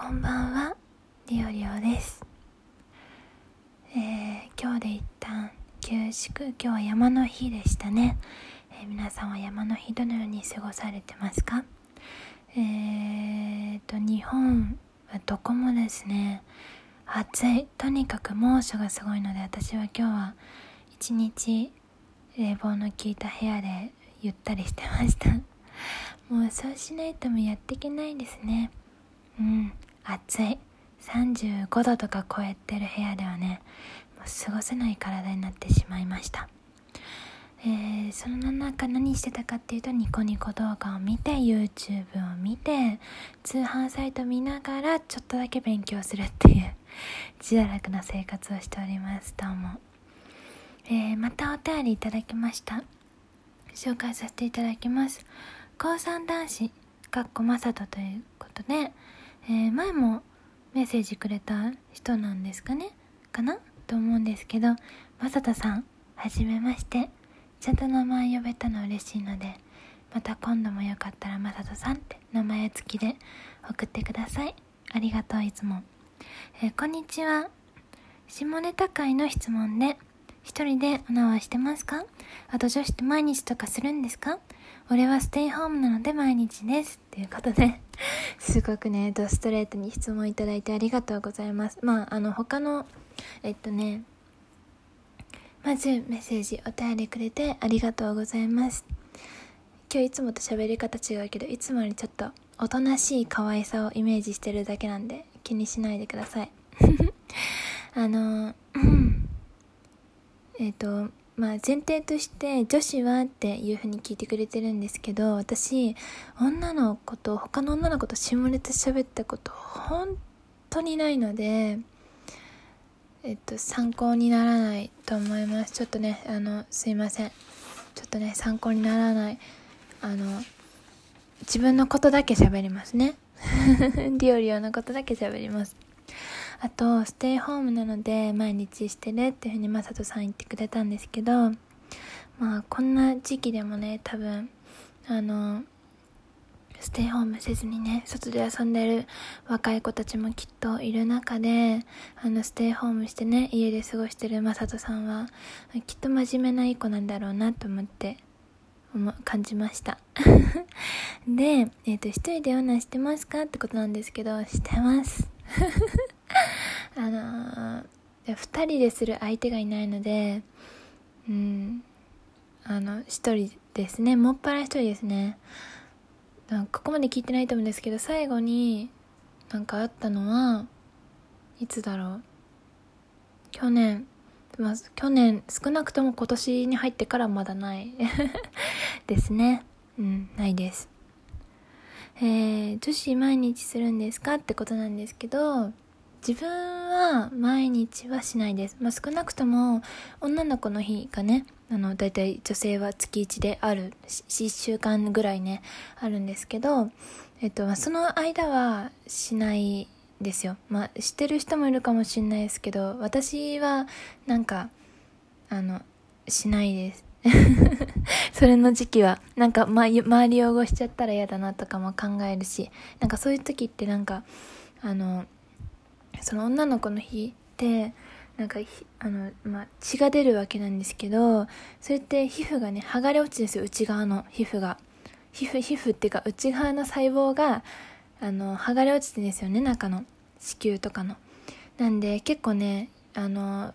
こんばんは、リオリオです。えー、今日で一旦休宿、今日は山の日でしたね。えー皆さんは山の日どのように過ごされてますか？えーと、日本はどこもですね、暑い。とにかく猛暑がすごいので、私は今日は一日冷房の効いた部屋でゆったりしてました。もうそうしないともやっていけないですね。うん、暑い。35度とか超えてる部屋ではね、もう過ごせない体になってしまいました。えー、その中何してたかっていうとニコニコ動画を見て YouTube を見て通販サイト見ながらちょっとだけ勉強するっていう自堕落な生活をしておりますどうも、えー、またお便りいただきました紹介させていただきます高3男子かっこまさとということで、えー前もメッセージくれた人なんですかね？かな？と思うんですけどまさとさんはじめまして。ちゃんと名前呼べたの嬉しいのでまた今度もよかったらまさとさんって名前付きで送ってください。ありがとういつも、えーこんにちは。下ネタ会の質問で一人でお縄してますか？あと女子って毎日とかするんですか？俺はステイホームなので毎日です。っていうことで、すごくね、ドストレートに質問いただいてありがとうございます。まあ、あの、他の、えっとね、まずメッセージお便りくれてありがとうございます。今日いつもと喋り方違うけど、いつもよりちょっとおとなしい可愛さをイメージしてるだけなんで気にしないでください。あの、えっ、と、まあ前提として女子はっていうふうに聞いてくれてるんですけど、私、女の子と、他の女の子と下ネタ喋ったこと本当にないので、えっと、参考にならないと思います。ちょっとね、あの、すいません。ちょっとね、参考にならない。あの、自分のことだけ喋りますね。リオリオのことだけ喋ります。あと、ステイホームなので毎日してるっていうふうにまさとさん言ってくれたんですけど、まあ、こんな時期でもね、多分、あの、ステイホームせずにね、外で遊んでる若い子たちもきっといる中で、あの、ステイホームしてね、家で過ごしてるまさとさんは、きっと真面目ないい子なんだろうなと思って、感じました。で、えっ、と、一人でオナしてますかってことなんですけど、してます。あのー、二人でする相手がいないので、うん、あの、一人ですね。もっぱら一人ですね。なんかここまで聞いてないと思うんですけど、最後になんかあったのは、いつだろう。去年、まあ、去年、少なくとも今年に入ってからまだない ですね。うん、ないです。えー、女子毎日するんですかってことなんですけど、自分は毎日はしないです。まあ、少なくとも女の子の日がね、あの、だいたい女性は月1である、し1週間ぐらいね、あるんですけど、えっと、まその間はしないですよ。まあ、知ってる人もいるかもしれないですけど、私はなんか、あの、しないです。それの時期は、なんか、ま、周り汚しちゃったら嫌だなとかも考えるし、なんかそういう時ってなんか、あの、その女の子の日って、なんかひ、あの、まあ、血が出るわけなんですけど、それって皮膚がね、剥がれ落ちるんですよ、内側の皮膚が。皮膚、皮膚っていうか、内側の細胞が、あの、剥がれ落ちてるんですよね、中の。子宮とかの。なんで、結構ね、あの、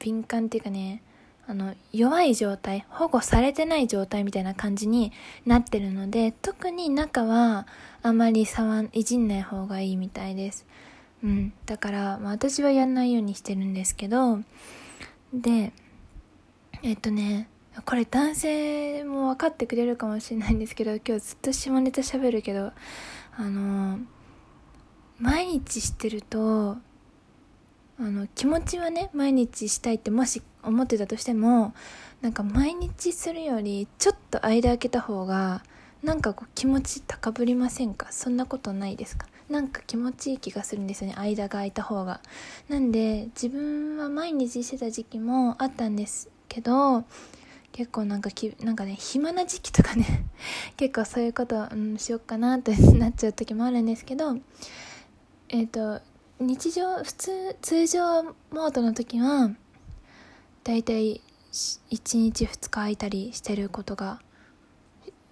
敏感っていうかね、あの、弱い状態、保護されてない状態みたいな感じになってるので、特に中はあまり触ん、いじんない方がいいみたいです。うん。だから、まあ、私はやんないようにしてるんですけど、で、えっとね、これ男性も分かってくれるかもしれないんですけど、今日ずっと下ネタ喋るけど、あの、毎日してると、あの、気持ちはね、毎日したいってもし思ってたとしても、なんか毎日するより、ちょっと間空けた方が、なんかこう気持ち高ぶりませんか？そんなことないですか？なんか気持ちいい気がするんですよね。間が空いた方が。なんで自分は毎日してた時期もあったんですけど結構なんかきなんかね暇な時期とかね 結構そういうこと、うん、しよっかなってなっちゃう時もあるんですけどえっ、ー、と日常普通通常モードの時はだいたい1日2日空いたりしてることが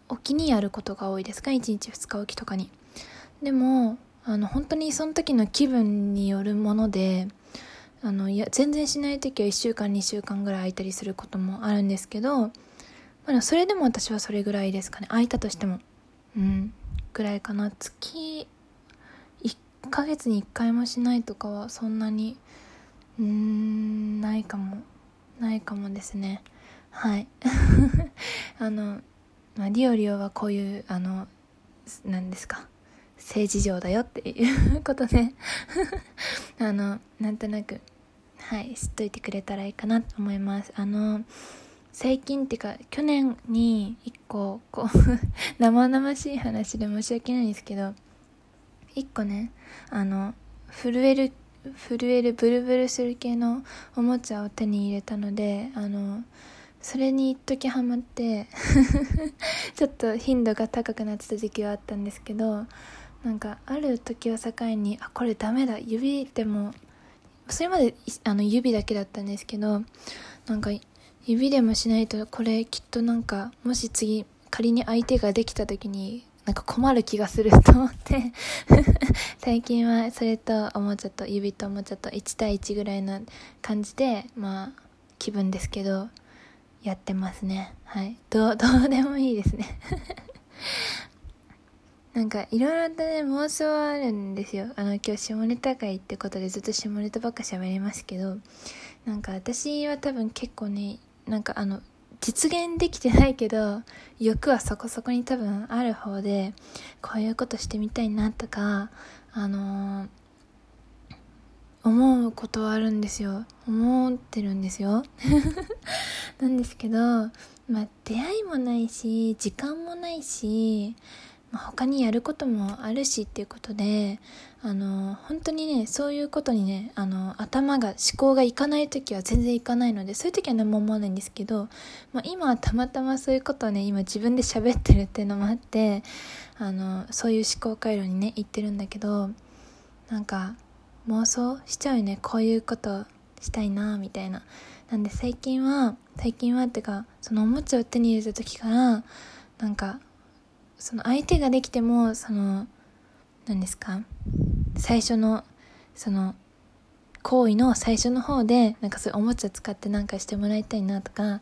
おきにやることが多いですか？1日2日おきとかに。でもあの本当にその時の気分によるものであのいや全然しない時は1週間2週間ぐらい空いたりすることもあるんですけど、まあ、それでも私はそれぐらいですかね。空いたとしても。うん。ぐらいかな。月1ヶ月に1回もしないとかはそんなにうーんないかも。ないかもですね。はい。あの、まあ、リオリオはこういうあの何ですか。性事情だよっていうことで あのなんとなくはい知っといてくれたらいいかなと思います。あの最近っていうか去年に一個こう 生々しい話で申し訳ないんですけど一個ねあの震える震えるブルブルする系のおもちゃを手に入れたのであのそれに一時ハマって ちょっと頻度が高くなってた時期はあったんですけどなんかある時を境にあこれダメだ指でもそれまであの指だけだったんですけどなんか指でもしないとこれきっとなんかもし次仮に相手ができた時になんか困る気がすると思って 最近はそれとおもちゃと指とおもちゃと1対1ぐらいの感じでまあ気分ですけどやってますね。はい。どう どうでもいいですね。なんかいろいろとね妄想はあるんですよ。あの今日下ネタ会ってことでずっと下ネタばっか喋りますけど。なんか私は多分結構ねなんかあの実現できてないけど欲はそこそこに多分ある方でこういうことしてみたいなとかあのー、思うことはあるんですよ。思ってるんですよ。なんですけどまあ出会いもないし時間もないしまあ、他にやることもあるしっていうことであの本当にねそういうことにねあの頭が思考がいかない時は全然いかないのでそういう時は何も思わないんですけど、まあ、今はたまたまそういうことをね今自分で喋ってるっていうのもあってあのそういう思考回路にね行ってるんだけどなんか妄想しちゃうよね。こういうことしたいなみたいな。なんで最近は最近はっていうかそのおもちゃを手に入れた時からなんかその相手ができてもその何ですか？最初のその行為の最初の方でなんかそういうおもちゃ使ってなんかしてもらいたいなとか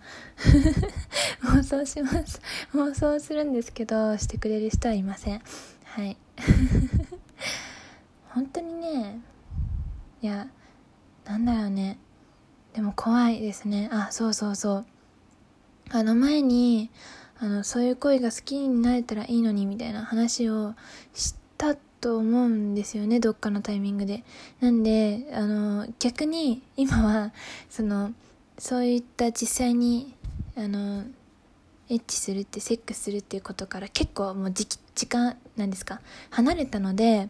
妄想します。妄想するんですけどしてくれる人はいません。はい。本当にねいやなんだろうね。でも怖いですね。あそうそうそう。あの前にあのそういう恋が好きになれたらいいのにみたいな話をしたと思うんですよねどっかのタイミングで。なんであの逆に今はそのそういった実際にあのエッチするってセックスするっていうことから結構もう時時間なんですか？離れたので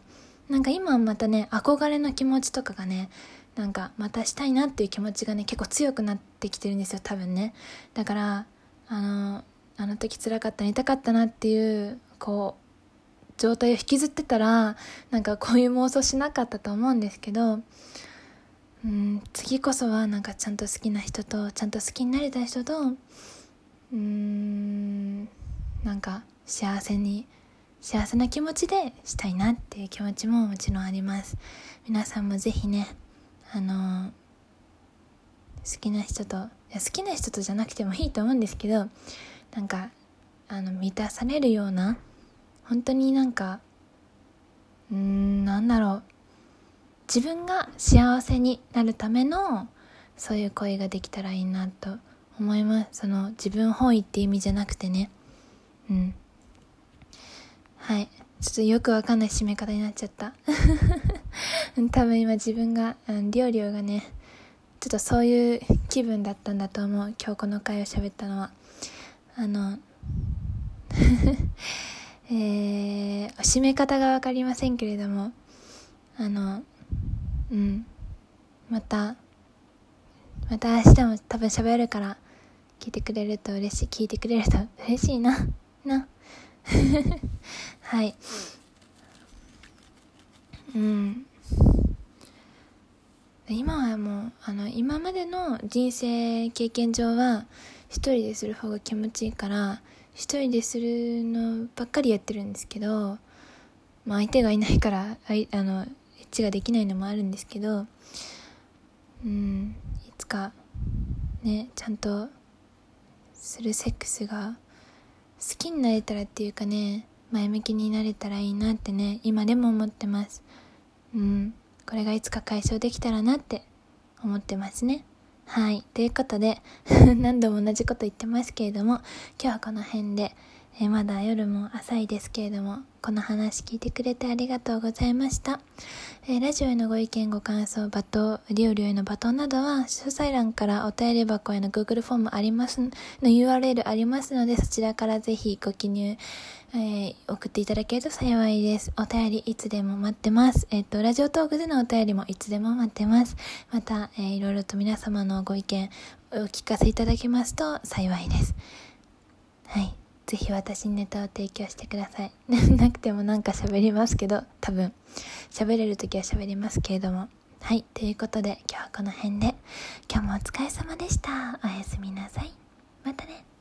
なんか今はまたね憧れの気持ちとかがねなんかまたしたいなっていう気持ちがね結構強くなってきてるんですよ多分ね。だからあのあの時辛かった痛かったなっていうこう状態を引きずってたらなんかこういう妄想しなかったと思うんですけどうん次こそはなんかちゃんと好きな人とちゃんと好きになれた人とうんなんか幸せに幸せな気持ちでしたいなっていう気持ちももちろんあります。皆さんもぜひねあの好きな人といや好きな人とじゃなくてもいいと思うんですけどなんかあの満たされるような本当になんかうんなんだろう。自分が幸せになるためのそういう恋ができたらいいなと思います。その自分本位って意味じゃなくてね。うん。はい。ちょっとよくわかんない締め方になっちゃった。多分今自分がりょうりょうがねちょっとそういう気分だったんだと思う。今日この回を喋ったのは。あの えー、締め方が分かりませんけれどもあのうんまたまた明日も多分喋るから聞いてくれると嬉しい。聞いてくれると嬉しいな な。はい。うん。今はもうあの今までの人生経験上は一人でする方が気持ちいいから一人でするのばっかりやってるんですけど、まあ、相手がいないからああのエッチができないのもあるんですけどうんいつかねちゃんとするセックスが好きになれたらっていうかね前向きになれたらいいなってね今でも思ってます。うんこれがいつか解消できたらなって思ってますね。はいということで 何度も同じこと言ってますけれども今日はこの辺でえまだ夜も浅いですけれども、この話聞いてくれてありがとうございました。えラジオへのご意見、ご感想、罵倒、リオリオへの罵倒などは、詳細欄からお便り箱への Google フォームあります、の URL ありますので、そちらからぜひご記入、えー、送っていただけると幸いです。お便りいつでも待ってます。えっ、と、ラジオトークでのお便りもいつでも待ってます。また、えー、いろいろと皆様のご意見お聞かせいただけますと幸いです。はい。ぜひ私にネタを提供してください。なくてもなんか喋りますけど、多分。喋れる時は喋りますけれども。はい。ということで、今日はこの辺で。今日もお疲れ様でした。おやすみなさい。またね。